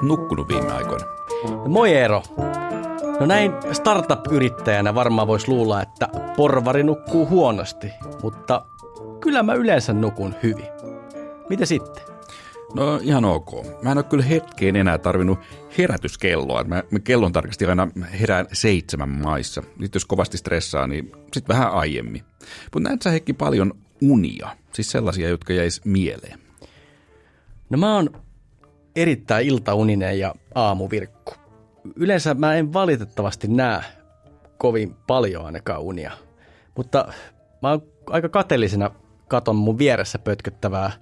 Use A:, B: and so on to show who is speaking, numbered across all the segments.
A: oot nukkunut viime aikoina?
B: Moi Eero. No näin startup-yrittäjänä varmaan voisi luulla, että porvari nukkuu huonosti, mutta kyllä mä yleensä nukun hyvin. Mitä sitten?
A: No ihan ok. Mä en ole kyllä hetkeen enää tarvinnut herätyskelloa. Mä, mä kellon tarkasti aina herään seitsemän maissa. Nyt jos kovasti stressaa, niin sitten vähän aiemmin. Mutta näet sä Heikki paljon unia, siis sellaisia, jotka jäis mieleen.
B: No mä oon erittäin iltauninen ja aamuvirkku. Yleensä mä en valitettavasti näe kovin paljon ainakaan unia. Mutta mä oon aika kateellisena katon mun vieressä pötköttävää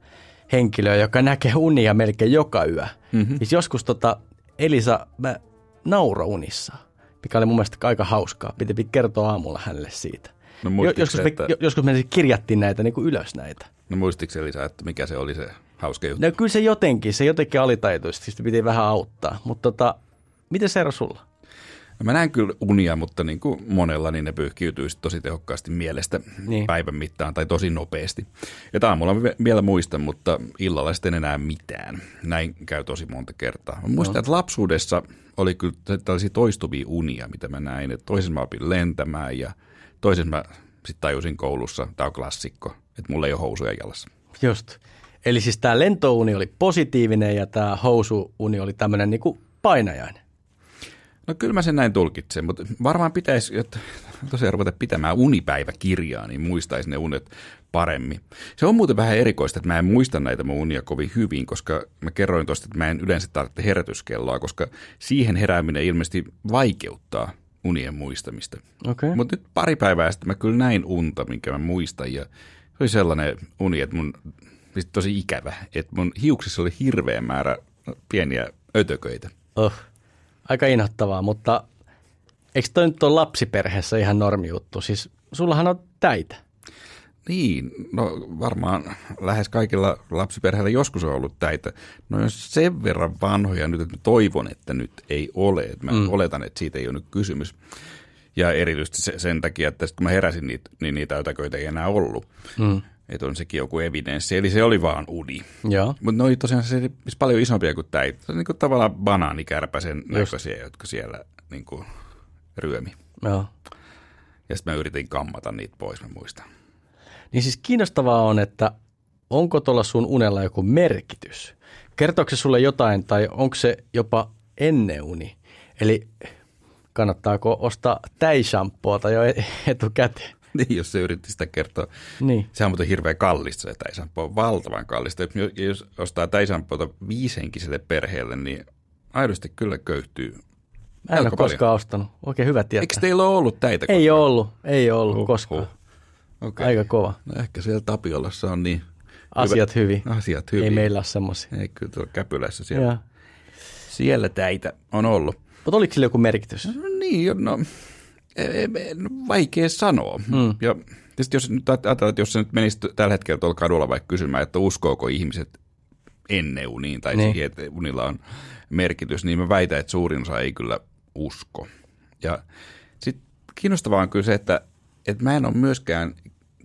B: henkilöä, joka näkee unia melkein joka yö. Mm-hmm. Siis joskus tota Elisa, mä nauro unissa, mikä oli mun mielestä aika hauskaa. Piti kertoa aamulla hänelle siitä.
A: No
B: joskus, me, että... joskus me kirjattiin näitä niin kuin ylös näitä.
A: No muistiko Elisa, että mikä se oli se hauska juttu?
B: No kyllä se jotenkin, se jotenkin alitaitoisesti, sitä piti vähän auttaa. Mutta tota, miten se ero sulla?
A: No mä näen kyllä unia, mutta niin kuin monella, niin ne pyyhkiytyy tosi tehokkaasti mielestä niin. päivän mittaan tai tosi nopeasti. Ja aamulla mä vielä muistan, mutta illalla sitten enää mitään. Näin käy tosi monta kertaa. Mä muistan, no. että lapsuudessa oli kyllä tällaisia toistuvia unia, mitä mä näin. Että toisen mä opin lentämään ja toisen mä sitten tajusin koulussa, tämä on klassikko, että mulla ei ole housuja jalassa.
B: Just. Eli siis tämä lentouni oli positiivinen ja tämä housuuni oli tämmöinen niinku painajainen.
A: No kyllä mä sen näin tulkitsen, mutta varmaan pitäisi, että tosiaan ruveta pitämään unipäiväkirjaa, niin muistaisi ne unet paremmin. Se on muuten vähän erikoista, että mä en muista näitä mun unia kovin hyvin, koska mä kerroin tuosta, että mä en yleensä tarvitse herätyskelloa, koska siihen herääminen ilmeisesti vaikeuttaa unien muistamista.
B: Okay.
A: Mutta nyt pari päivää sitten mä kyllä näin unta, minkä mä muistan, ja se oli sellainen uni, että mun, tosi ikävä, että mun hiuksissa oli hirveä määrä pieniä ötököitä.
B: Oh aika inhottavaa, mutta eikö toi nyt ole lapsiperheessä ihan normi juttu? Siis sullahan on täitä.
A: Niin, no varmaan lähes kaikilla lapsiperheillä joskus on ollut täitä. No jos sen verran vanhoja nyt, että toivon, että nyt ei ole. Että mä mm. oletan, että siitä ei ole nyt kysymys. Ja erityisesti sen takia, että kun mä heräsin niitä, niin niitä ötäköitä ei enää ollut. Mm. Että on sekin joku evidenssi. Eli se oli vaan uni. Mutta ne oli tosiaan se, paljon isompia kuin tämä. Se on niin kuin tavallaan banaanikärpäsen näköisiä, jotka siellä niin kuin ryömi.
B: Joo.
A: Ja sitten mä yritin kammata niitä pois, mä muistan.
B: Niin siis kiinnostavaa on, että onko tuolla sun unella joku merkitys? Kertooko se sulle jotain tai onko se jopa ennen uni? Eli kannattaako ostaa täishampoota jo etukäteen?
A: Niin, jos se yritti sitä kertoa.
B: Niin.
A: Sehän on hirveän kallista se täisampo, on valtavan kallista. Jos ostaa täisampoota viisenkiselle perheelle, niin aidosti kyllä köyhtyy
B: Mä en ole koskaan ostanut. Oikein hyvä tietää.
A: Eikö teillä ole ollut täitä koskaan?
B: Ei ollut, ei ollut uh, koskaan.
A: Okay.
B: Aika kova.
A: No ehkä siellä Tapiolassa on niin
B: Asiat hyvä. hyvin.
A: Asiat hyvin.
B: Ei meillä ole semmoisia.
A: Ei kyllä tuolla Käpylässä siellä. Ja. Siellä täitä on ollut.
B: Mutta oliko sillä joku merkitys?
A: No, niin, no vaikea sanoa. Mm. Ja tietysti jos nyt ajatellaan, että jos se nyt menisi tällä hetkellä tuolla kadulla vaikka kysymään, että uskooko ihmiset ennen uniin tai niin. siihen, että unilla on merkitys, niin mä väitän, että suurin osa ei kyllä usko. Ja sitten kiinnostavaa on kyllä se, että, että mä en ole myöskään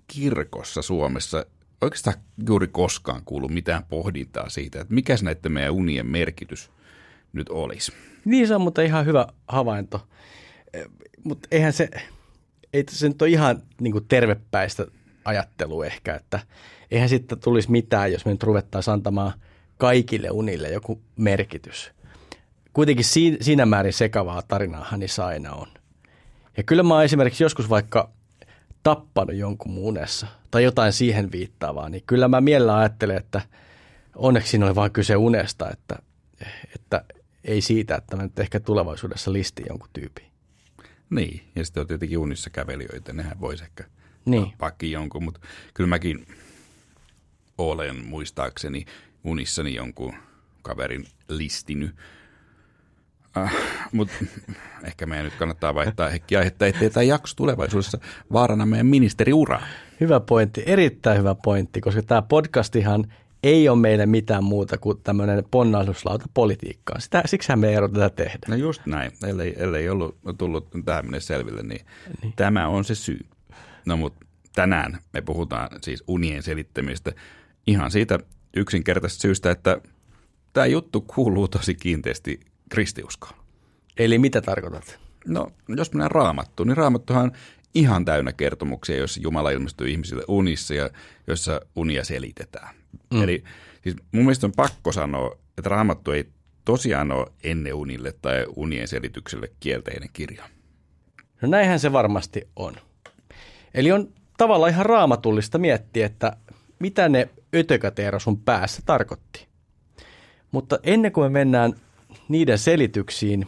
A: kirkossa Suomessa oikeastaan juuri koskaan kuullut mitään pohdintaa siitä, että mikä näiden meidän unien merkitys nyt olisi.
B: Niin se on mutta ihan hyvä havainto mutta eihän se, ei se nyt ole ihan niin kuin tervepäistä ajattelua ehkä, että eihän sitten tulisi mitään, jos me nyt ruvettaisiin antamaan kaikille unille joku merkitys. Kuitenkin siinä määrin sekavaa tarinaahan niissä aina on. Ja kyllä mä oon esimerkiksi joskus vaikka tappanut jonkun mun unessa tai jotain siihen viittaavaa, niin kyllä mä mielellä ajattelen, että onneksi siinä oli vain kyse unesta, että, että ei siitä, että mä nyt ehkä tulevaisuudessa listin jonkun tyypin.
A: Niin, ja sitten on tietenkin unissa kävelijöitä, nehän voisi ehkä
B: niin.
A: pakki jonkun, mutta kyllä mäkin olen muistaakseni unissani jonkun kaverin listinyt. Äh, mutta ehkä meidän nyt kannattaa vaihtaa hekkiä aihetta, ettei tämä jakso tulevaisuudessa vaarana meidän ministeriura.
B: Hyvä pointti, erittäin hyvä pointti, koska tämä podcastihan ei ole meille mitään muuta kuin tämmöinen ponnahduslauta politiikkaa. Sitä, siksihän me ei tätä tehdä.
A: No just näin. Ellei, ellei ollut tullut tähän mennessä selville, niin, niin tämä on se syy. No mutta tänään me puhutaan siis unien selittämistä ihan siitä yksinkertaisesta syystä, että tämä juttu kuuluu tosi kiinteästi kristiuskoon.
B: Eli mitä tarkoitat?
A: No, jos mennään raamattuun, niin raamattuhan ihan täynnä kertomuksia, joissa Jumala ilmestyy ihmisille unissa ja joissa unia selitetään. Mm. Eli siis mun mielestä on pakko sanoa, että raamattu ei tosiaan ole ennen unille tai unien selitykselle kielteinen kirja.
B: No näinhän se varmasti on. Eli on tavallaan ihan raamatullista miettiä, että mitä ne ötökäteero sun päässä tarkoitti. Mutta ennen kuin me mennään niiden selityksiin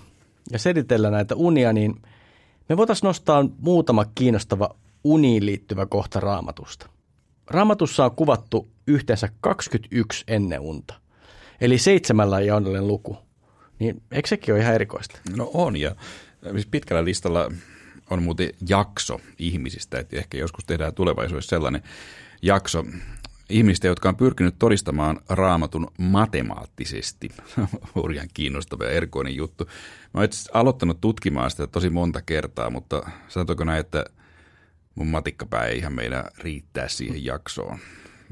B: ja selitellä näitä unia, niin me voitaisiin nostaa muutama kiinnostava uniin liittyvä kohta raamatusta. Raamatussa on kuvattu yhteensä 21 ennen unta, eli seitsemällä ja onnellinen luku. Niin eikö sekin ole ihan erikoista?
A: No on, ja siis pitkällä listalla on muuten jakso ihmisistä, että ehkä joskus tehdään tulevaisuudessa sellainen jakso ihmistä, jotka on pyrkinyt todistamaan raamatun matemaattisesti. Hurjan kiinnostava ja erikoinen juttu. Mä oon aloittanut tutkimaan sitä tosi monta kertaa, mutta sanotaanko näin, että mun matikkapää ei ihan meidän riittää siihen jaksoon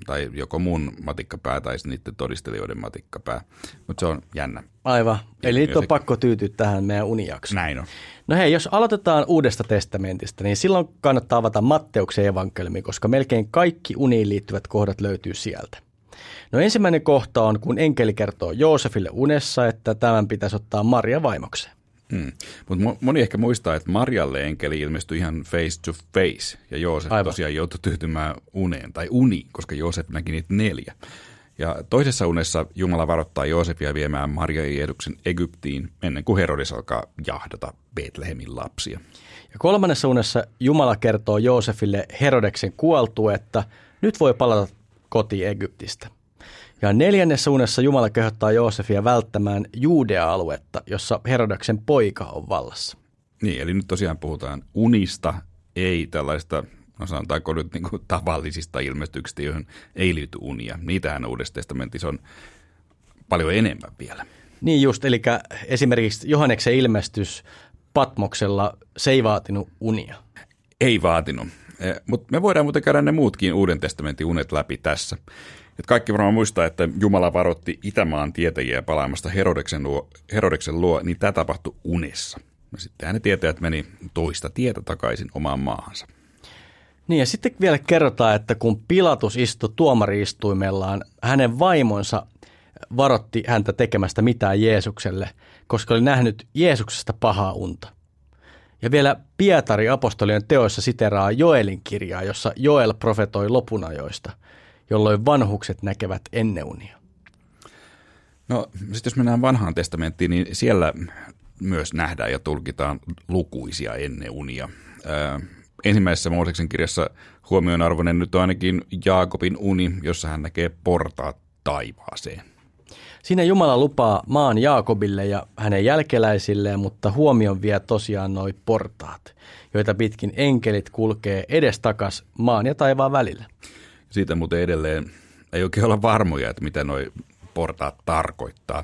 A: tai joko mun matikkapää tai niiden todistelijoiden matikkapää. Mutta se on jännä.
B: Aivan. Eli nyt on se... pakko tyytyä tähän meidän unijaksoon.
A: Näin on.
B: No hei, jos aloitetaan Uudesta testamentista, niin silloin kannattaa avata Matteuksen evankeliumi, koska melkein kaikki uniin liittyvät kohdat löytyy sieltä. No ensimmäinen kohta on, kun enkeli kertoo Joosefille unessa, että tämän pitäisi ottaa Maria vaimokseen.
A: Hmm. Mutta moni ehkä muistaa, että Marjalle enkeli ilmestyi ihan face to face ja Joosef Aivan. tosiaan joutui tyytymään uneen tai uni, koska Joosef näki niitä neljä. Ja toisessa unessa Jumala varoittaa Joosefia viemään Maria ja Jeesuksen Egyptiin ennen kuin Herodes alkaa jahdata Betlehemin lapsia.
B: Ja kolmannessa unessa Jumala kertoo Joosefille Herodeksen kuoltu, että nyt voi palata kotiin Egyptistä. Ja neljännessä unessa Jumala kehottaa Joosefia välttämään Juudea-aluetta, jossa Herodeksen poika on vallassa.
A: Niin, eli nyt tosiaan puhutaan unista, ei tällaista, no sanotaanko nyt niin kuin tavallisista ilmestyksistä, joihin ei liity unia. Niitähän Uudessa testamentissa on paljon enemmän vielä.
B: Niin just, eli esimerkiksi Johanneksen ilmestys Patmoksella, se ei vaatinut unia.
A: Ei vaatinut, eh, mutta me voidaan muuten käydä ne muutkin Uuden testamentin unet läpi tässä. Et kaikki varmaan muistaa, että Jumala varoitti Itämaan tietäjiä palaamasta Herodeksen luo, Herodeksen luo, niin tämä tapahtui unessa. Ja sitten ne tietäjät meni toista tietä takaisin omaan maahansa.
B: Niin ja sitten vielä kerrotaan, että kun Pilatus istui tuomariistuimellaan, hänen vaimonsa varotti häntä tekemästä mitään Jeesukselle, koska oli nähnyt Jeesuksesta pahaa unta. Ja vielä Pietari apostolien teoissa siteraa Joelin kirjaa, jossa Joel profetoi lopunajoista – jolloin vanhukset näkevät enneunia?
A: No sitten jos mennään vanhaan testamenttiin, niin siellä myös nähdään ja tulkitaan lukuisia enneunia. Ää, ensimmäisessä Mooseksen kirjassa huomionarvoinen nyt on ainakin Jaakobin uni, jossa hän näkee portaat taivaaseen.
B: Siinä Jumala lupaa maan Jaakobille ja hänen jälkeläisilleen, mutta huomion vie tosiaan noi portaat, joita pitkin enkelit kulkee edestakas maan ja taivaan välillä.
A: Siitä muuten edelleen ei oikein olla varmoja, että mitä nuo portaat tarkoittaa.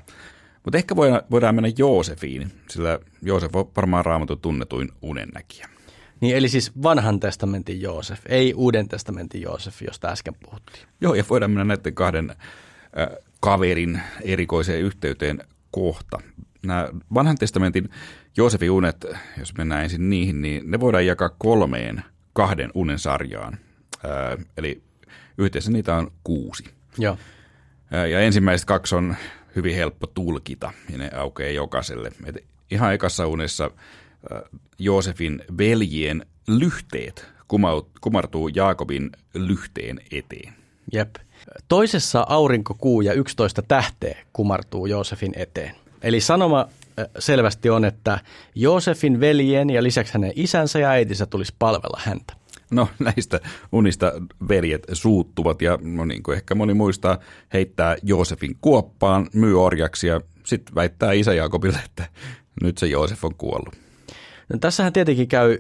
A: Mutta ehkä voidaan mennä Joosefiin, sillä Joosef on varmaan raamatun tunnetuin unennäkijä.
B: Niin eli siis vanhan testamentin Joosef, ei uuden testamentin Joosef, josta äsken puhuttiin.
A: Joo, ja voidaan mennä näiden kahden äh, kaverin erikoiseen yhteyteen kohta. Nämä vanhan testamentin Joosefin unet, jos mennään ensin niihin, niin ne voidaan jakaa kolmeen kahden unen sarjaan. Äh, eli Yhteensä niitä on kuusi.
B: Joo.
A: Ja ensimmäiset kaksi on hyvin helppo tulkita ja ne aukeaa jokaiselle. Et ihan ekassa unessa Joosefin veljien lyhteet kumartuu Jaakobin lyhteen eteen.
B: Jep. Toisessa aurinko, kuu ja 11 tähteä kumartuu Joosefin eteen. Eli sanoma selvästi on, että Joosefin veljen ja lisäksi hänen isänsä ja äitinsä tulisi palvella häntä.
A: No näistä unista veljet suuttuvat ja no niin kuin ehkä moni muistaa, heittää Joosefin kuoppaan, myy orjaksi ja sitten väittää isä Jaakobille, että nyt se Joosef on kuollut.
B: No, tässähän tietenkin käy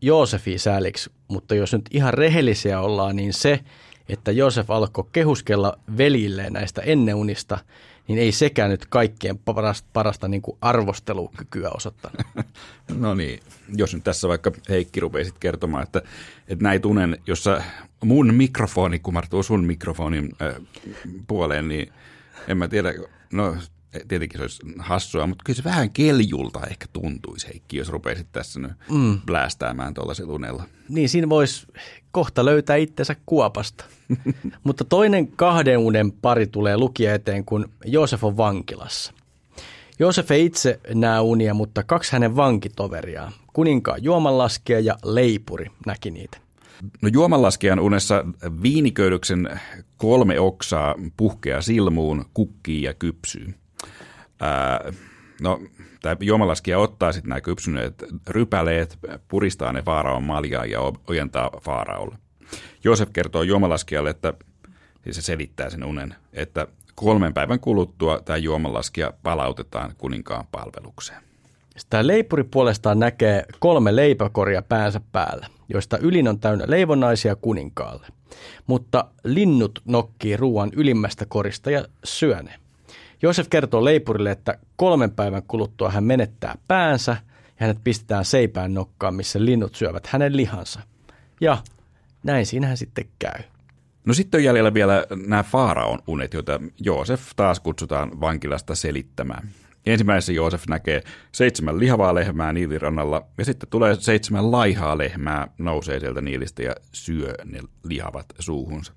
B: Joosefin sääliksi, mutta jos nyt ihan rehellisiä ollaan, niin se, että Joosef alkoi kehuskella veljilleen näistä enneunista, niin ei sekään nyt kaikkien parasta, parasta niin kuin arvostelukykyä osoittanut.
A: No niin, jos nyt tässä vaikka Heikki rupeisit kertomaan, että, että näin tunnen, jossa mun mikrofoni kumartuu sun mikrofonin äh, puoleen, niin en mä tiedä, no tietenkin se olisi hassua, mutta kyllä se vähän keljulta ehkä tuntuisi, Heikki, jos rupeisit tässä nyt mm. blästäämään tuollaisella unella.
B: Niin, siinä voisi kohta löytää itsensä kuopasta. mutta toinen kahden unen pari tulee lukia eteen, kun Joosef on vankilassa. Joosef ei itse näe unia, mutta kaksi hänen vankitoveriaan, kuninkaan juomanlaskija ja leipuri, näki niitä.
A: No juomanlaskijan unessa viiniköydyksen kolme oksaa puhkea silmuun, kukkii ja kypsyy. No, tämä juomalaskija ottaa sitten nämä kypsyneet rypäleet, puristaa ne Faaraon maljaa ja ojentaa Faaraolle. Joosef kertoo juomalaskijalle, että siis se selittää sen unen, että kolmen päivän kuluttua tämä juomalaskija palautetaan kuninkaan palvelukseen.
B: Tämä leipuri puolestaan näkee kolme leipäkoria päänsä päällä, joista ylin on täynnä leivonaisia kuninkaalle. Mutta linnut nokkii ruoan ylimmästä korista ja syö ne. Joosef kertoo leipurille, että kolmen päivän kuluttua hän menettää päänsä ja hänet pistetään seipään nokkaan, missä linnut syövät hänen lihansa. Ja näin siinähän sitten käy.
A: No sitten on jäljellä vielä nämä Faaraon unet, joita Joosef taas kutsutaan vankilasta selittämään. Ensimmäisessä Joosef näkee seitsemän lihavaa lehmää Niilirannalla ja sitten tulee seitsemän laihaa lehmää, nousee sieltä niilistä ja syö ne lihavat suuhunsa.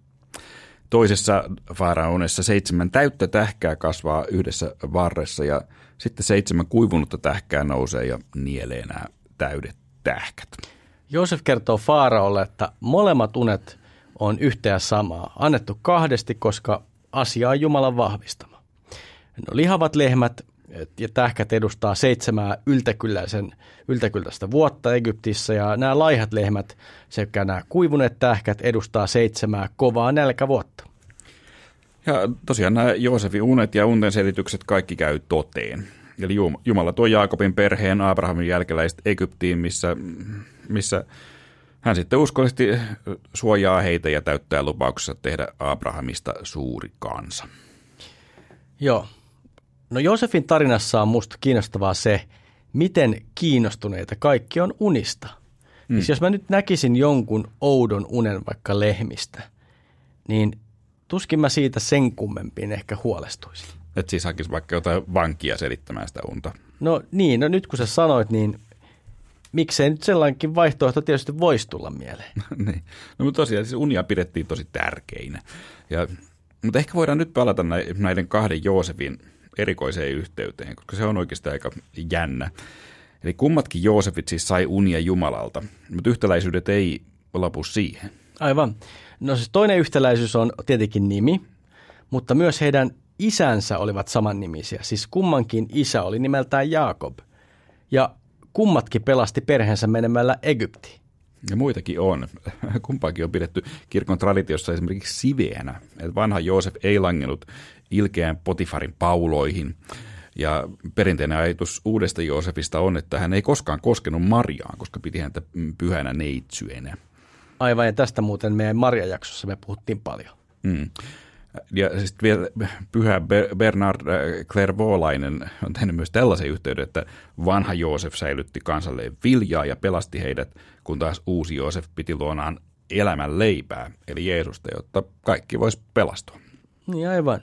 A: Toisessa Faaraonessa seitsemän täyttä tähkää kasvaa yhdessä varressa ja sitten seitsemän kuivunutta tähkää nousee ja nielee nämä täydet tähkät.
B: Joosef kertoo Faaraolle, että molemmat unet on yhtä ja samaa, annettu kahdesti, koska asia on Jumalan vahvistama. No, lihavat lehmät ja tähkät edustaa seitsemää yltäkylläisen, yltäkylläistä vuotta Egyptissä ja nämä laihat lehmät sekä nämä kuivuneet tähkät edustaa seitsemää kovaa nälkävuotta.
A: Ja tosiaan nämä Joosefin unet ja unten selitykset kaikki käy toteen. Eli Jumala tuo Jaakobin perheen Abrahamin jälkeläiset Egyptiin, missä, missä hän sitten uskollisesti suojaa heitä ja täyttää lupauksessa tehdä Abrahamista suuri kansa.
B: Joo, No Josefin tarinassa on musta kiinnostavaa se, miten kiinnostuneita kaikki on unista. Mm. Siis jos mä nyt näkisin jonkun oudon unen vaikka lehmistä, niin tuskin mä siitä sen kummempiin ehkä huolestuisin.
A: Et siis hakisi vaikka jotain vankia selittämään sitä unta.
B: No niin, no nyt kun sä sanoit, niin miksei nyt sellainenkin vaihtoehto tietysti voisi tulla mieleen.
A: niin. No mutta tosiaan siis unia pidettiin tosi tärkeinä. Ja, mutta ehkä voidaan nyt palata näiden kahden Joosefin erikoiseen yhteyteen, koska se on oikeastaan aika jännä. Eli kummatkin Joosefit siis sai unia Jumalalta, mutta yhtäläisyydet ei lopu siihen.
B: Aivan. No siis toinen yhtäläisyys on tietenkin nimi, mutta myös heidän isänsä olivat samannimisiä. Siis kummankin isä oli nimeltään Jaakob. Ja kummatkin pelasti perheensä menemällä Egyptiin.
A: Ja muitakin on. Kumpaakin on pidetty kirkon traditiossa esimerkiksi siveenä. Että vanha Joosef ei langennut ilkeän Potifarin pauloihin. Ja perinteinen ajatus uudesta Joosefista on, että hän ei koskaan koskenut Mariaan, koska piti häntä pyhänä neitsyenä.
B: Aivan, ja tästä muuten meidän Marja-jaksossa me puhuttiin paljon. Mm.
A: Ja sitten vielä pyhä Bernard äh, Clairvaulainen on tehnyt myös tällaisen yhteyden, että vanha Joosef säilytti kansalle viljaa ja pelasti heidät, kun taas uusi Joosef piti luonaan elämän leipää, eli Jeesusta, jotta kaikki vois pelastua.
B: Niin aivan.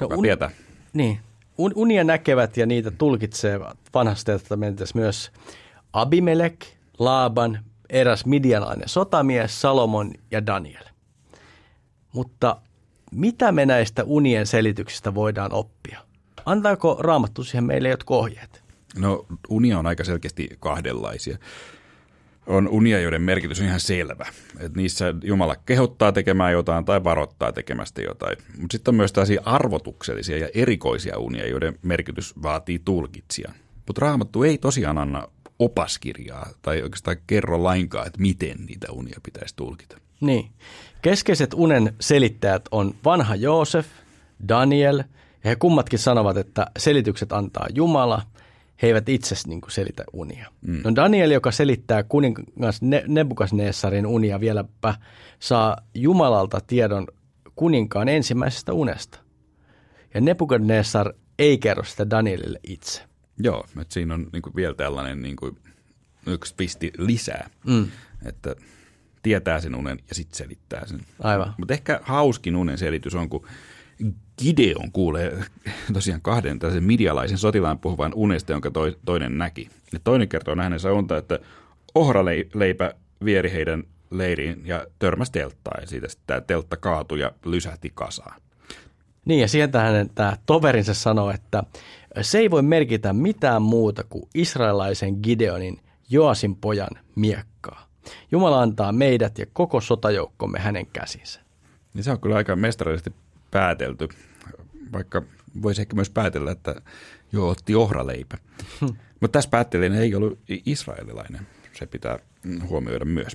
A: No, un, tietää?
B: Niin. Un, unia näkevät ja niitä tulkitsevat vanhasta testamentissa myös Abimelek, Laaban, eräs midianainen sotamies, Salomon ja Daniel. Mutta mitä me näistä unien selityksistä voidaan oppia? Antaako Raamattu siihen meille jotkut ohjeet?
A: No unia on aika selkeästi kahdenlaisia on unia, joiden merkitys on ihan selvä. Et niissä Jumala kehottaa tekemään jotain tai varoittaa tekemästä jotain. Mutta sitten on myös tällaisia arvotuksellisia ja erikoisia unia, joiden merkitys vaatii tulkitsia. Mutta Raamattu ei tosiaan anna opaskirjaa tai oikeastaan kerro lainkaan, että miten niitä unia pitäisi tulkita.
B: Niin. Keskeiset unen selittäjät on vanha Joosef, Daniel, ja he kummatkin sanovat, että selitykset antaa Jumala – he eivät itse niin kuin selitä unia. Mm. No Daniel, joka selittää kuningas Nebukasnessarin unia vieläpä, saa Jumalalta tiedon kuninkaan ensimmäisestä unesta. Ja Nebukadnessar ei kerro sitä Danielille itse.
A: Joo, että siinä on niin kuin vielä tällainen niin kuin yksi pisti lisää, mm. että tietää sen unen ja sitten selittää sen.
B: Aivan.
A: Mutta ehkä hauskin unen selitys on, kun Gideon kuulee tosiaan kahden tällaisen midialaisen sotilaan puhuvan unesta, jonka toi, toinen näki. Ja toinen kertoo nähneensä unta, että ohraleipä vieri heidän leiriin ja törmäsi telttaa ja siitä sitten tämä teltta kaatui ja lysähti kasaan.
B: Niin ja sieltä hänen tämä toverinsa sanoo, että se ei voi merkitä mitään muuta kuin israelaisen Gideonin Joasin pojan miekkaa. Jumala antaa meidät ja koko sotajoukkomme hänen käsinsä.
A: Niin se on kyllä aika mestarallisesti päätelty, vaikka voisi ehkä myös päätellä, että joo, otti ohraleipä. Hmm. Mutta tässä päättelijänä ei ollut israelilainen. Se pitää huomioida myös.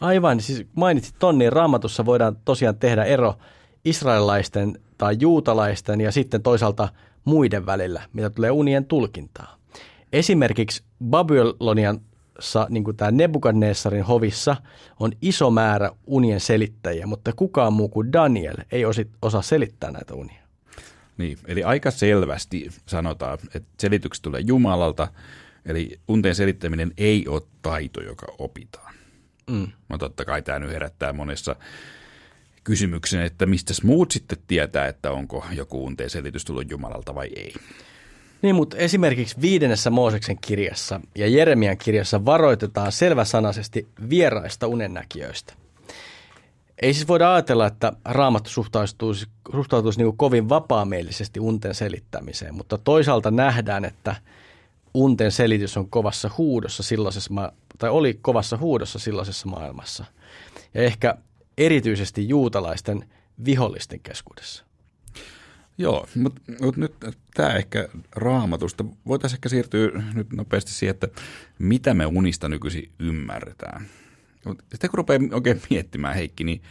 B: Aivan, siis mainitsit ton, niin raamatussa voidaan tosiaan tehdä ero israelilaisten tai juutalaisten ja sitten toisaalta muiden välillä, mitä tulee unien tulkintaa. Esimerkiksi Babylonian niin kuin tämä Nebukadnessarin hovissa on iso määrä unien selittäjiä, mutta kukaan muu kuin Daniel ei osi, osaa selittää näitä unia.
A: Niin, eli aika selvästi sanotaan, että selitykset tulee Jumalalta, eli unten selittäminen ei ole taito, joka opitaan. Mm. No totta kai tämä nyt herättää monessa kysymyksen, että mistä muut sitten tietää, että onko joku unteen selitys tullut Jumalalta vai ei.
B: Niin, mutta esimerkiksi viidennessä Mooseksen kirjassa ja Jeremian kirjassa varoitetaan selväsanaisesti vieraista unennäkijöistä. Ei siis voida ajatella, että raamattu suhtautuisi, suhtautuisi niin kovin vapaamielisesti unten selittämiseen, mutta toisaalta nähdään, että unten selitys on kovassa huudossa silloisessa, tai oli kovassa huudossa silloisessa maailmassa. Ja ehkä erityisesti juutalaisten vihollisten keskuudessa.
A: Joo, mutta mut nyt tämä ehkä raamatusta. Voitaisiin ehkä siirtyä nyt nopeasti siihen, että mitä me unista nykyisin ymmärretään. Mutta sitten kun rupeaa oikein miettimään, Heikki, niin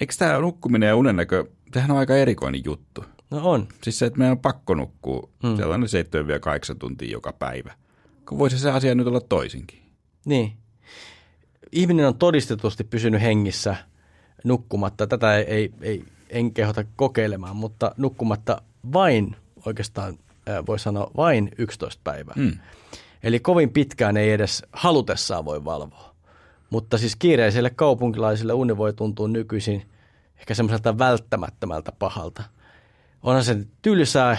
A: eikö tämä nukkuminen ja unennäkö, tämähän on aika erikoinen juttu.
B: No on.
A: Siis se, että meidän on pakko nukkua hmm. sellainen 7-8 tuntia joka päivä. Kun voisi se asia nyt olla toisinkin.
B: Niin. Ihminen on todistetusti pysynyt hengissä nukkumatta. Tätä ei, ei, ei en kehota kokeilemaan, mutta nukkumatta vain oikeastaan, voi sanoa vain 11 päivää. Mm. Eli kovin pitkään ei edes halutessaan voi valvoa. Mutta siis kiireisille kaupunkilaisille uni voi tuntua nykyisin ehkä semmoiselta välttämättömältä pahalta. Onhan se tylsää,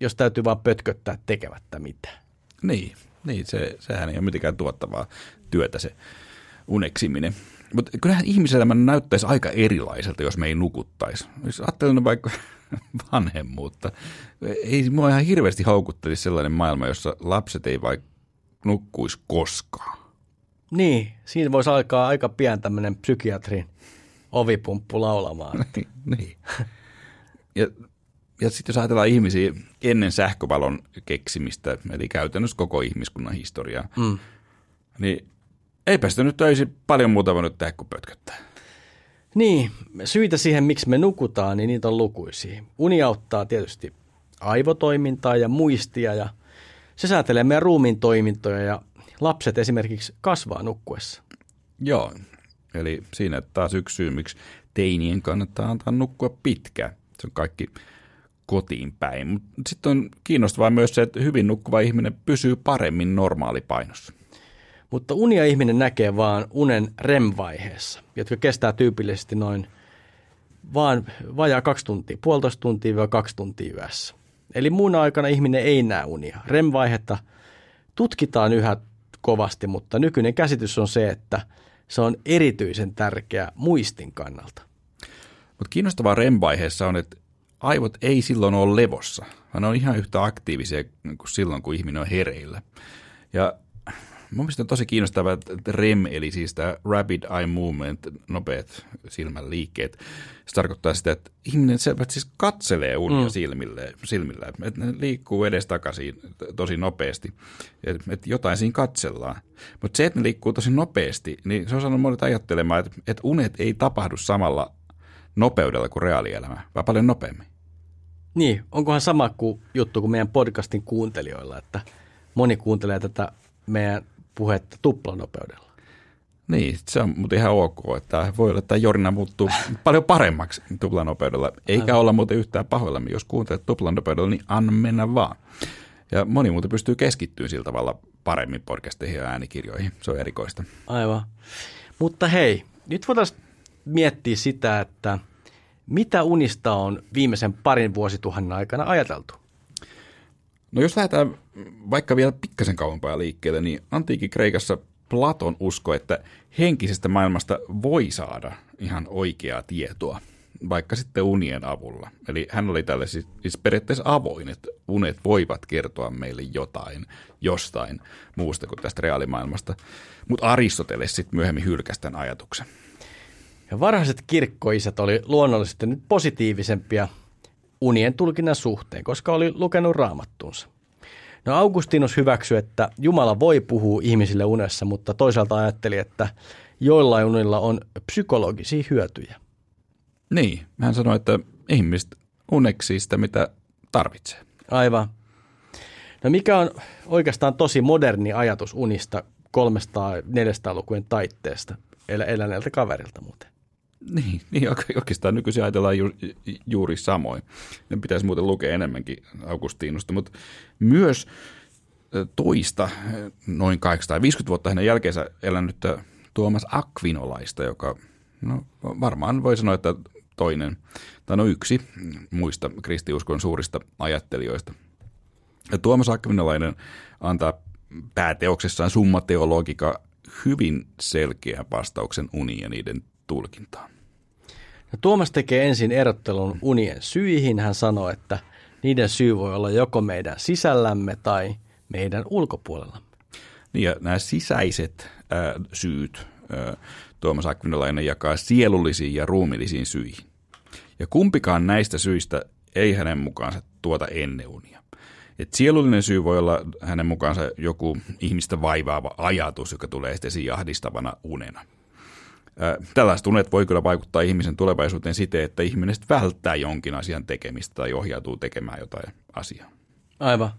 B: jos täytyy vaan pötköttää tekemättä mitään.
A: Niin, niin se, sehän ei ole mitenkään tuottavaa työtä se uneksiminen. Mutta kyllähän ihmiselämä näyttäisi aika erilaiselta, jos me ei nukuttaisi. Jos ajattelen vaikka vanhemmuutta, ei mua ihan hirveästi haukuttelisi sellainen maailma, jossa lapset ei vaikka nukkuisi koskaan.
B: Niin, siinä voisi alkaa aika pian tämmöinen psykiatrin ovipumppu laulamaan.
A: niin. Ja, ja sitten jos ajatellaan ihmisiä ennen sähkövalon keksimistä, eli käytännössä koko ihmiskunnan historiaa, mm. niin eipä sitä nyt öisin paljon muuta voinut tehdä kuin pötköttää.
B: Niin, syitä siihen, miksi me nukutaan, niin niitä on lukuisia. Uni auttaa tietysti aivotoimintaa ja muistia ja se säätelee meidän ruumiin toimintoja ja lapset esimerkiksi kasvaa nukkuessa.
A: Joo, eli siinä taas yksi syy, miksi teinien kannattaa antaa nukkua pitkään. Se on kaikki kotiin päin. Mutta sitten on kiinnostavaa myös se, että hyvin nukkuva ihminen pysyy paremmin normaalipainossa.
B: Mutta unia ihminen näkee vaan unen REM-vaiheessa, jotka kestää tyypillisesti noin vaan vajaa kaksi tuntia, puolitoista tuntia vai kaksi tuntia yössä. Eli muuna aikana ihminen ei näe unia. REM-vaihetta tutkitaan yhä kovasti, mutta nykyinen käsitys on se, että se on erityisen tärkeä muistin kannalta.
A: Mutta kiinnostavaa REM-vaiheessa on, että aivot ei silloin ole levossa, vaan ne on ihan yhtä aktiivisia kuin silloin, kun ihminen on hereillä. Ja Mun mielestä on tosi kiinnostavaa, että REM, eli siis tämä Rapid Eye Movement, nopeat silmän liikkeet, se tarkoittaa sitä, että ihminen siis katselee unia mm. silmillä, silmillä, että ne liikkuu edes takaisin tosi nopeasti, että, jotain siinä katsellaan. Mutta se, että ne liikkuu tosi nopeasti, niin se on saanut monet ajattelemaan, että, että unet ei tapahdu samalla nopeudella kuin reaalielämä, vaan paljon nopeammin.
B: Niin, onkohan sama kuin juttu kuin meidän podcastin kuuntelijoilla, että moni kuuntelee tätä meidän puhetta tuplanopeudella.
A: Niin, se on mutta ihan ok, että voi olla, että jorina muuttuu paljon paremmaksi tuplanopeudella, eikä Aivan. olla muuten yhtään pahoillamme. Jos kuuntelet tuplanopeudella, niin anna mennä vaan. Ja moni muuten pystyy keskittyä sillä tavalla paremmin podcasteihin ja äänikirjoihin. Se on erikoista.
B: Aivan. Mutta hei, nyt voitaisiin miettiä sitä, että Mitä unista on viimeisen parin vuosituhannen aikana ajateltu?
A: No jos lähdetään vaikka vielä pikkasen kauempaa liikkeelle, niin antiikin Kreikassa Platon usko, että henkisestä maailmasta voi saada ihan oikeaa tietoa, vaikka sitten unien avulla. Eli hän oli tälle siis, siis periaatteessa avoin, että unet voivat kertoa meille jotain jostain muusta kuin tästä reaalimaailmasta. Mutta Aristoteles sitten myöhemmin hylkäsi tämän ajatuksen.
B: Ja varhaiset kirkkoisät oli luonnollisesti nyt positiivisempia unien tulkinnan suhteen, koska oli lukenut raamattunsa. No Augustinus hyväksyi, että Jumala voi puhua ihmisille unessa, mutta toisaalta ajatteli, että joillain unilla on psykologisia hyötyjä.
A: Niin, hän sanoi, että ihmiset uneksi sitä, mitä tarvitsee.
B: Aivan. No mikä on oikeastaan tosi moderni ajatus unista 300-400-lukujen taitteesta eläneeltä kaverilta muuten?
A: Niin, niin oikeastaan nykyisin ajatellaan ju, juuri samoin. Pitäisi muuten lukea enemmänkin Augustinusta, mutta myös toista noin 850 vuotta hänen jälkeensä elänyt Tuomas Akvinolaista, joka no, varmaan voi sanoa, että toinen, tai no yksi muista kristiuskon suurista ajattelijoista. Ja Tuomas Akvinolainen antaa pääteoksessaan Summa Teologika hyvin selkeän vastauksen unien ja niiden tulkintaan.
B: No, Tuomas tekee ensin erottelun unien syihin. Hän sanoo, että niiden syy voi olla joko meidän sisällämme tai meidän ulkopuolellamme.
A: Niin ja nämä sisäiset ää, syyt ää, Tuomas Akvinolainen jakaa sielullisiin ja ruumillisiin syihin. Ja kumpikaan näistä syistä ei hänen mukaansa tuota ennen unia. Et sielullinen syy voi olla hänen mukaansa joku ihmistä vaivaava ajatus, joka tulee sitten ahdistavana unena. Tällaiset unet voi kyllä vaikuttaa ihmisen tulevaisuuteen siten, että ihminen välttää jonkin asian tekemistä tai ohjautuu tekemään jotain asiaa.
B: Aivan.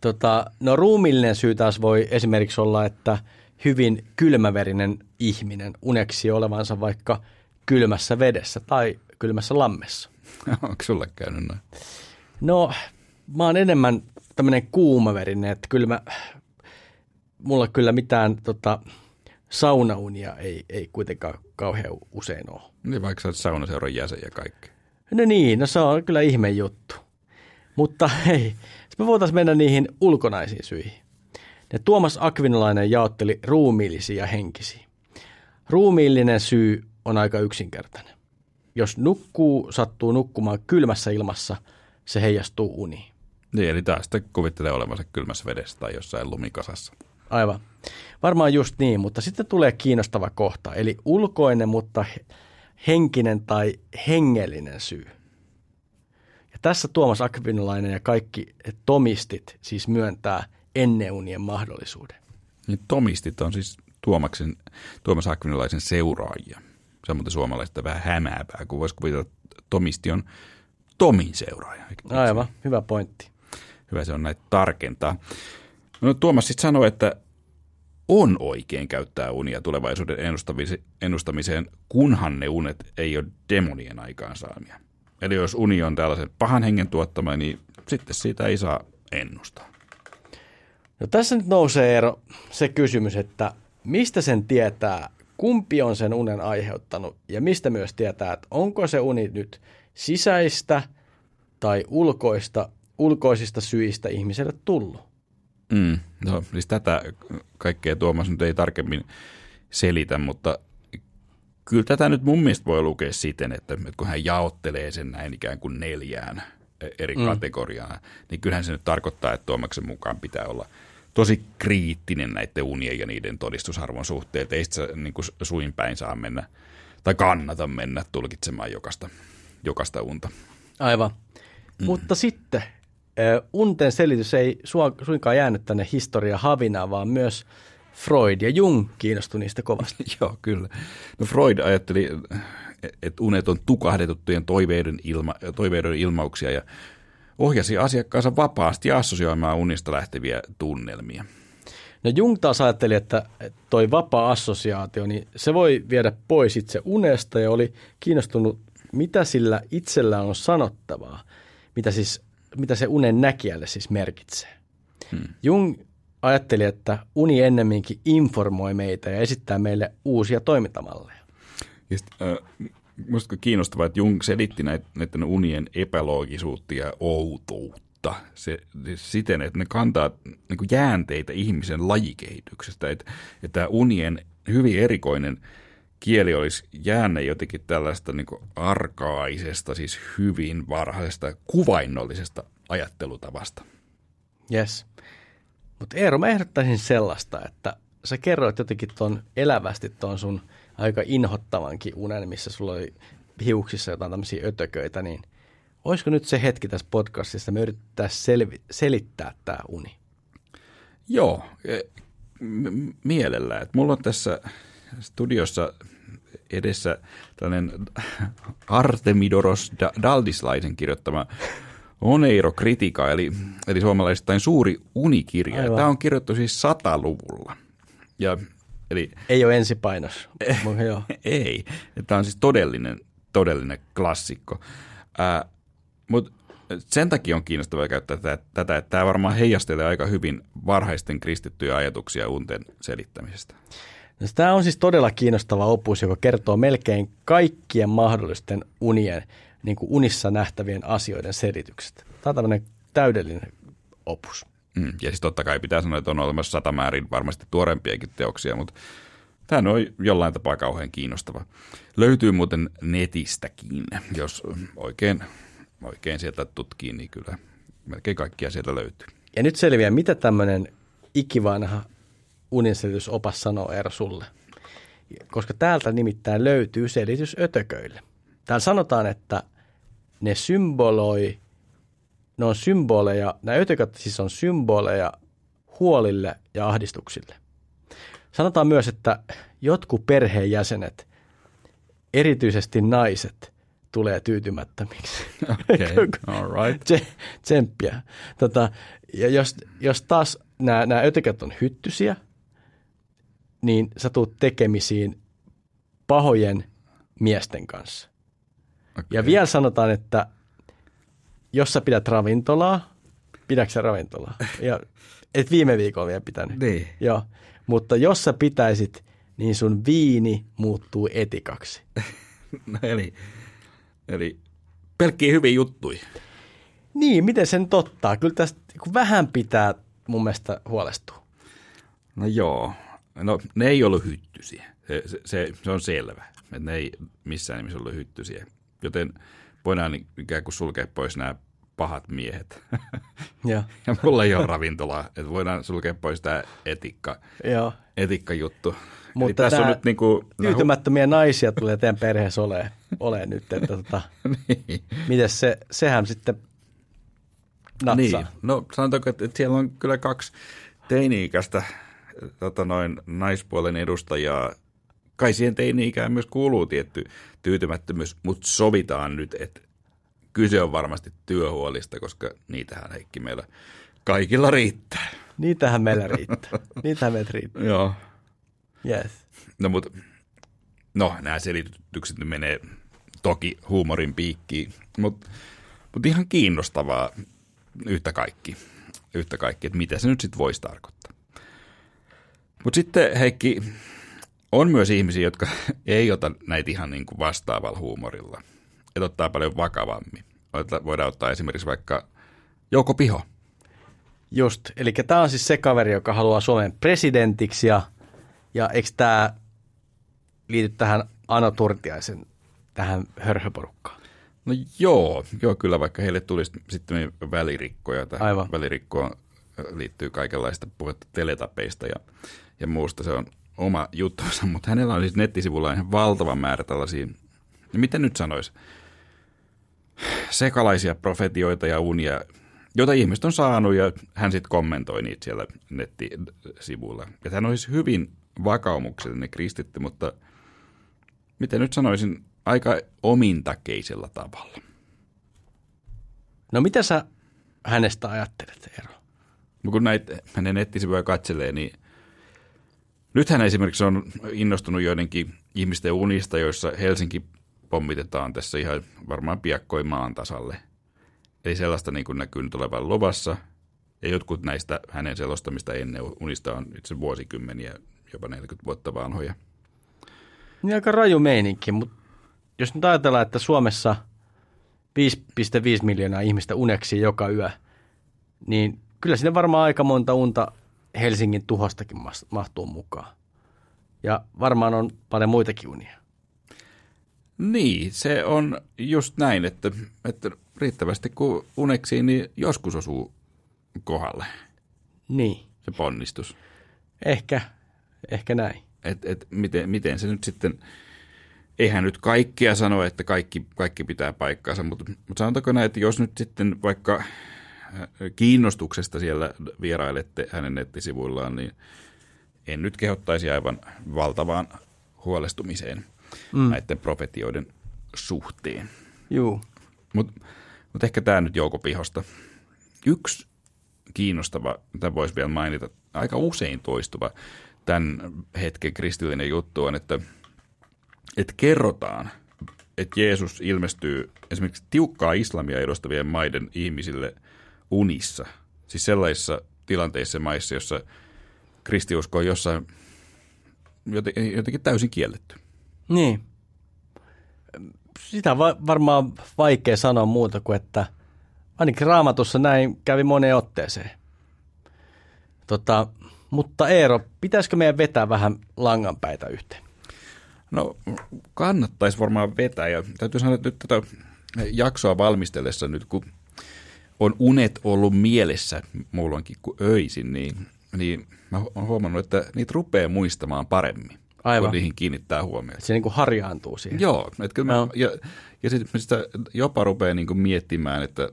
B: Tota, no ruumillinen syy taas voi esimerkiksi olla, että hyvin kylmäverinen ihminen uneksi olevansa vaikka kylmässä vedessä tai kylmässä lammessa.
A: Onko sulle käynyt näin?
B: No, mä oon enemmän tämmöinen kuumaverinen, että kyllä mä, mulla kyllä mitään tota, saunaunia ei, ei kuitenkaan kauhean usein ole.
A: Niin vaikka sä oot saunaseuran jäsen ja kaikki.
B: No niin, no se on kyllä ihme juttu. Mutta hei, me voitaisiin mennä niihin ulkonaisiin syihin. Ja Tuomas Akvinolainen jaotteli ruumiillisia ja henkisiä. Ruumiillinen syy on aika yksinkertainen. Jos nukkuu, sattuu nukkumaan kylmässä ilmassa, se heijastuu uniin.
A: Niin, eli taas sitten kuvittelee olevansa kylmässä vedessä tai jossain lumikasassa.
B: Aivan. Varmaan just niin, mutta sitten tulee kiinnostava kohta, eli ulkoinen, mutta henkinen tai hengellinen syy. Ja tässä Tuomas Akvinolainen ja kaikki tomistit siis myöntää enneunien mahdollisuuden.
A: Niin tomistit on siis Tuomaksen, Tuomas Akvinolaisen seuraajia. Se on muuten suomalaisista vähän hämääpää, kun voisi kuvitella, että tomisti on Tomin seuraaja.
B: Aivan, hyvä pointti.
A: Hyvä se on näitä tarkentaa. No, Tuomas sitten sanoi, että on oikein käyttää unia tulevaisuuden ennustamiseen, kunhan ne unet ei ole demonien aikaansaamia. Eli jos uni on tällaisen pahan hengen tuottama, niin sitten siitä ei saa ennustaa.
B: No tässä nyt nousee ero se kysymys, että mistä sen tietää, kumpi on sen unen aiheuttanut ja mistä myös tietää, että onko se uni nyt sisäistä tai ulkoista, ulkoisista syistä ihmiselle tullut.
A: Mm, no, siis tätä kaikkea Tuomas nyt ei tarkemmin selitä, mutta kyllä tätä nyt mun mielestä voi lukea siten, että, että kun hän jaottelee sen näin ikään kuin neljään eri mm. kategoriaan, niin kyllähän se nyt tarkoittaa, että Tuomaksen mukaan pitää olla tosi kriittinen näiden unien ja niiden todistusarvon suhteen, että ei sitä niin kuin suin päin saa mennä tai kannata mennä tulkitsemaan jokaista, jokaista unta.
B: Aivan. Mm. Mutta sitten unten selitys ei suinkaan jäänyt tänne historia havinaan, vaan myös Freud ja Jung kiinnostui niistä kovasti.
A: Joo, kyllä. No Freud ajatteli, että unet on tukahdetettujen toiveiden, ilma, toiveiden ilmauksia ja ohjasi asiakkaansa vapaasti assosioimaan unista lähteviä tunnelmia.
B: No Jung taas ajatteli, että toi vapaa assosiaatio, niin se voi viedä pois itse unesta ja oli kiinnostunut, mitä sillä itsellä on sanottavaa, mitä siis mitä se unen näkijälle siis merkitsee. Hmm. Jung ajatteli, että uni ennemminkin informoi meitä ja esittää meille uusia toimintamalleja.
A: Ja sit, äh, Minusta kiinnostavaa, että Jung selitti näiden unien epäloogisuutta ja outoutta se, siten, että ne kantaa niin jäänteitä ihmisen lajikehityksestä. Että, että unien hyvin erikoinen kieli olisi jäänne jotenkin tällaista niin arkaisesta, siis hyvin varhaisesta kuvainnollisesta ajattelutavasta.
B: Yes. Mutta Eero, mä ehdottaisin sellaista, että sä kerroit jotenkin tuon elävästi tuon sun aika inhottavankin unen, missä sulla oli hiuksissa jotain tämmöisiä ötököitä, niin olisiko nyt se hetki tässä podcastissa, me yrittää selvi- selittää tämä uni?
A: Joo, e, mielellään. Et mulla on tässä studiossa edessä tällainen Artemidoros Daldislaisen kirjoittama Oneiro Kritika, eli, eli suomalaisittain suuri unikirja. Aivan. Tämä on kirjoittu siis sataluvulla. Ja, eli,
B: ei ole ensipainos.
A: ei. Tämä on siis todellinen, todellinen klassikko. Äh, Mutta sen takia on kiinnostavaa käyttää tätä, tätä, että tämä varmaan heijastelee aika hyvin varhaisten kristittyjä ajatuksia unten selittämisestä.
B: No, tämä on siis todella kiinnostava opus, joka kertoo melkein kaikkien mahdollisten unien, niin kuin unissa nähtävien asioiden selitykset. Tämä on tämmöinen täydellinen opus.
A: Mm, ja siis totta kai pitää sanoa, että on olemassa satamäärin varmasti tuorempiakin teoksia, mutta tämä on jollain tapaa kauhean kiinnostava. Löytyy muuten netistäkin, jos oikein, oikein sieltä tutkii, niin kyllä melkein kaikkia sieltä löytyy.
B: Ja nyt selviää, mitä tämmöinen ikivanha uninselvitysopas sanoo Eero sulle. Koska täältä nimittäin löytyy selitys ötököille. Täällä sanotaan, että ne symboloi, ne on symboleja, nämä ötökät siis on symboleja huolille ja ahdistuksille. Sanotaan myös, että jotkut perheenjäsenet, erityisesti naiset, tulee tyytymättömiksi.
A: Okay, all right.
B: Tsemppiä. Tota, ja jos, jos taas nämä, nämä ötökät on hyttysiä, niin sä tuut tekemisiin pahojen miesten kanssa. Okay. Ja vielä sanotaan, että jos sä pidät ravintolaa, pidätkö sä ravintolaa? Ja, et viime viikolla vielä pitänyt.
A: Niin.
B: Joo. Mutta jos sä pitäisit, niin sun viini muuttuu etikaksi.
A: no eli, eli pelkkiä hyviä juttui.
B: Niin, miten sen tottaa? Kyllä tästä kun vähän pitää mun mielestä huolestua.
A: No joo, No ne ei ollut hyttysiä, se, se, se on selvä, että ne ei missään nimessä ollut hyttysiä. Joten voidaan ikään kuin sulkea pois nämä pahat miehet.
B: Ja,
A: ja mulla ei ole ravintolaa, että voidaan sulkea pois tämä etikka,
B: Joo.
A: etikka-juttu.
B: Mutta tässä on nyt niin kuin, tyytymättömiä naisia tulee teidän perheessä ole, ole nyt. Että tota, niin. Miten se, sehän sitten natsaa? Niin.
A: No sanotaanko, että siellä on kyllä kaksi teini-ikäistä tota noin, naispuolen edustajaa. Kai siihen teini-ikään myös kuuluu tietty tyytymättömyys, mutta sovitaan nyt, että kyse on varmasti työhuolista, koska niitähän Heikki meillä kaikilla riittää.
B: Niitähän meillä riittää. Niitähän meillä riittää.
A: Joo.
B: Yes.
A: No mutta, no nämä selitykset nyt menee toki huumorin piikkiin, mutta mut ihan kiinnostavaa yhtä kaikki, yhtä kaikki, että mitä se nyt sitten voisi tarkoittaa. Mutta sitten Heikki, on myös ihmisiä, jotka ei ota näitä ihan niin kuin vastaavalla huumorilla. Et ottaa paljon vakavammin. Voidaan ottaa esimerkiksi vaikka Jouko Piho.
B: Just, eli tämä on siis se kaveri, joka haluaa Suomen presidentiksi ja, ja eikö tämä liity tähän Ano Turtiaisen tähän hörhöporukkaan?
A: No joo, joo kyllä, vaikka heille tulisi sitten välirikkoja. Tähän Aivan. välirikkoon liittyy kaikenlaista puhetta teletapeista ja ja muusta se on oma juttunsa, mutta hänellä on siis nettisivulla ihan valtava määrä tällaisia, no miten nyt sanoisi, sekalaisia profetioita ja unia, joita ihmiset on saanut ja hän sitten kommentoi niitä siellä nettisivuilla. Ja hän olisi hyvin vakaumuksellinen kristitty, mutta miten nyt sanoisin, aika omintakeisella tavalla.
B: No mitä sä hänestä ajattelet, Eero?
A: No kun näitä hänen nettisivuja katselee, niin – Nythän esimerkiksi on innostunut joidenkin ihmisten unista, joissa Helsinki pommitetaan tässä ihan varmaan piakkoin maan tasalle. Eli sellaista niin kuin näkyy nyt olevan luvassa. Ja jotkut näistä hänen selostamista ennen unista on itse vuosikymmeniä, jopa 40 vuotta vanhoja.
B: Niin aika raju meininki, mutta jos nyt ajatellaan, että Suomessa 5,5 miljoonaa ihmistä uneksi joka yö, niin kyllä sinne varmaan aika monta unta Helsingin tuhostakin mahtuu mukaan. Ja varmaan on paljon muitakin unia.
A: Niin, se on just näin, että, että riittävästi kun uneksii, niin joskus osuu kohdalle.
B: Niin.
A: Se ponnistus.
B: Ehkä, ehkä näin.
A: Et, et miten, miten se nyt sitten, eihän nyt kaikkia sano, että kaikki, kaikki pitää paikkaansa, mutta, mutta sanotaanko näin, että jos nyt sitten vaikka kiinnostuksesta siellä vierailette hänen nettisivuillaan, niin en nyt kehottaisi aivan valtavaan huolestumiseen mm. näiden profetioiden suhteen.
B: Joo.
A: Mutta mut ehkä tämä nyt joukopihosta. Yksi kiinnostava, mitä voisi vielä mainita, aika usein toistuva tämän hetken kristillinen juttu on, että, että kerrotaan, että Jeesus ilmestyy esimerkiksi tiukkaa islamia edustavien maiden ihmisille unissa. Siis sellaisissa tilanteissa maissa, jossa kristiusko on jossain jotenkin täysin kielletty.
B: Niin. Sitä va- varmaan vaikea sanoa muuta kuin, että ainakin raamatussa näin kävi moneen otteeseen. Tota, mutta Eero, pitäisikö meidän vetää vähän langanpäitä yhteen?
A: No kannattaisi varmaan vetää ja täytyy sanoa, että nyt tätä jaksoa valmistellessa nyt, kun on unet ollut mielessä muulloinkin kuin öisin, niin, niin mä oon huomannut, että niitä rupeaa muistamaan paremmin. Aivan. kun niihin kiinnittää huomiota.
B: Se niin kuin harjaantuu siihen.
A: Joo, että kyllä no. mä, ja, ja sitten sitä jopa rupeaa niin kuin miettimään, että,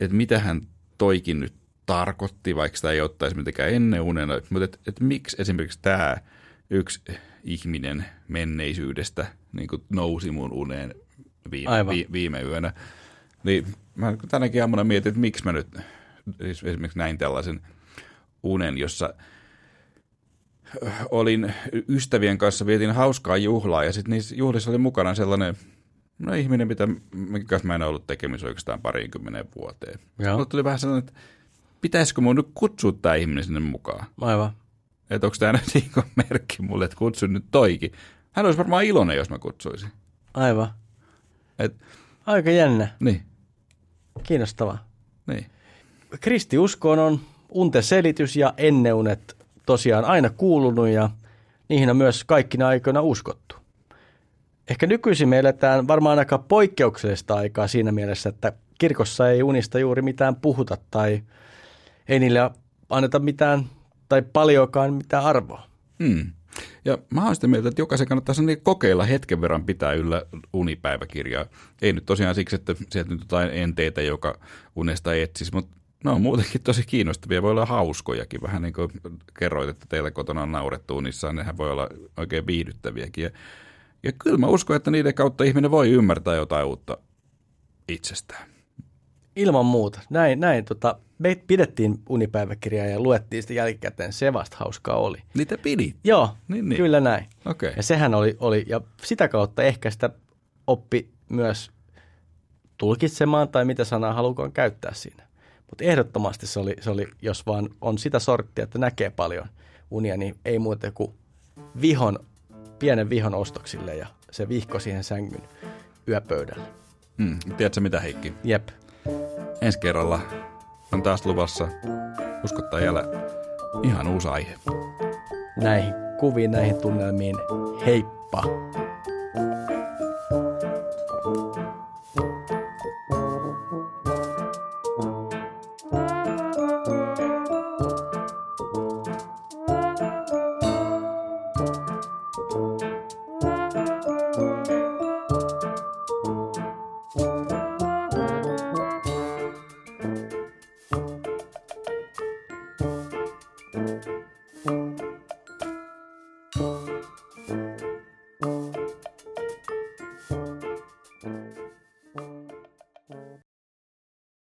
A: että mitä hän toikin nyt tarkoitti, vaikka sitä ei ottaisi mitenkään ennen unena. Mutta että, että miksi esimerkiksi tämä yksi ihminen menneisyydestä niin kuin nousi mun uneen viime, vi, viime yönä. Niin mä tänäkin aamuna mietin, että miksi mä nyt siis esimerkiksi näin tällaisen unen, jossa – olin ystävien kanssa, vietin hauskaa juhlaa ja sitten niissä juhlissa oli mukana sellainen no ihminen, mitä, kanssa mä en ollut tekemisissä oikeastaan parinkymmeneen vuoteen. Mutta tuli vähän sellainen, että pitäisikö mun nyt kutsua tämä ihminen sinne mukaan?
B: Aivan.
A: Että onko tämä nyt niin merkki mulle, että kutsun nyt toikin. Hän olisi varmaan iloinen, jos mä kutsuisin.
B: Aivan.
A: Et,
B: Aika jännä.
A: Niin.
B: Kiinnostavaa.
A: Niin.
B: Kristiuskoon on unteselitys ja enneunet tosiaan aina kuulunut ja niihin on myös kaikkina aikoina uskottu. Ehkä nykyisin me eletään varmaan aika poikkeuksellista aikaa siinä mielessä, että kirkossa ei unista juuri mitään puhuta tai ei niille anneta mitään tai paljonkaan mitään arvoa.
A: Hmm. Ja mä oon sitä mieltä, että jokaisen kannattaa kokeilla hetken verran pitää yllä unipäiväkirjaa. Ei nyt tosiaan siksi, että sieltä nyt jotain enteitä, joka unesta etsisi, mutta No on muutenkin tosi kiinnostavia, voi olla hauskojakin, vähän niin kuin kerroit, että teillä kotona on naurettu niissä, nehän voi olla oikein viihdyttäviäkin. Ja, ja kyllä mä uskon, että niiden kautta ihminen voi ymmärtää jotain uutta itsestään.
B: Ilman muuta. Näin, näin tota, me pidettiin unipäiväkirjaa ja luettiin sitä jälkikäteen. Se vasta hauskaa oli.
A: Niitä pidit?
B: Joo, niin, niin. kyllä näin.
A: Okay.
B: Ja sehän oli, oli, ja sitä kautta ehkä sitä oppi myös tulkitsemaan tai mitä sanaa halukaan käyttää siinä. Mutta ehdottomasti se oli, se oli, jos vaan on sitä sorttia, että näkee paljon unia, niin ei muuta kuin vihon, pienen vihon ostoksille ja se vihko siihen sängyn yöpöydälle.
A: Hmm, tiedätkö mitä Heikki?
B: Jep.
A: Ensi kerralla on taas luvassa uskottaa jälä ihan uusi aihe.
B: Näihin kuviin, näihin tunnelmiin. Heippa!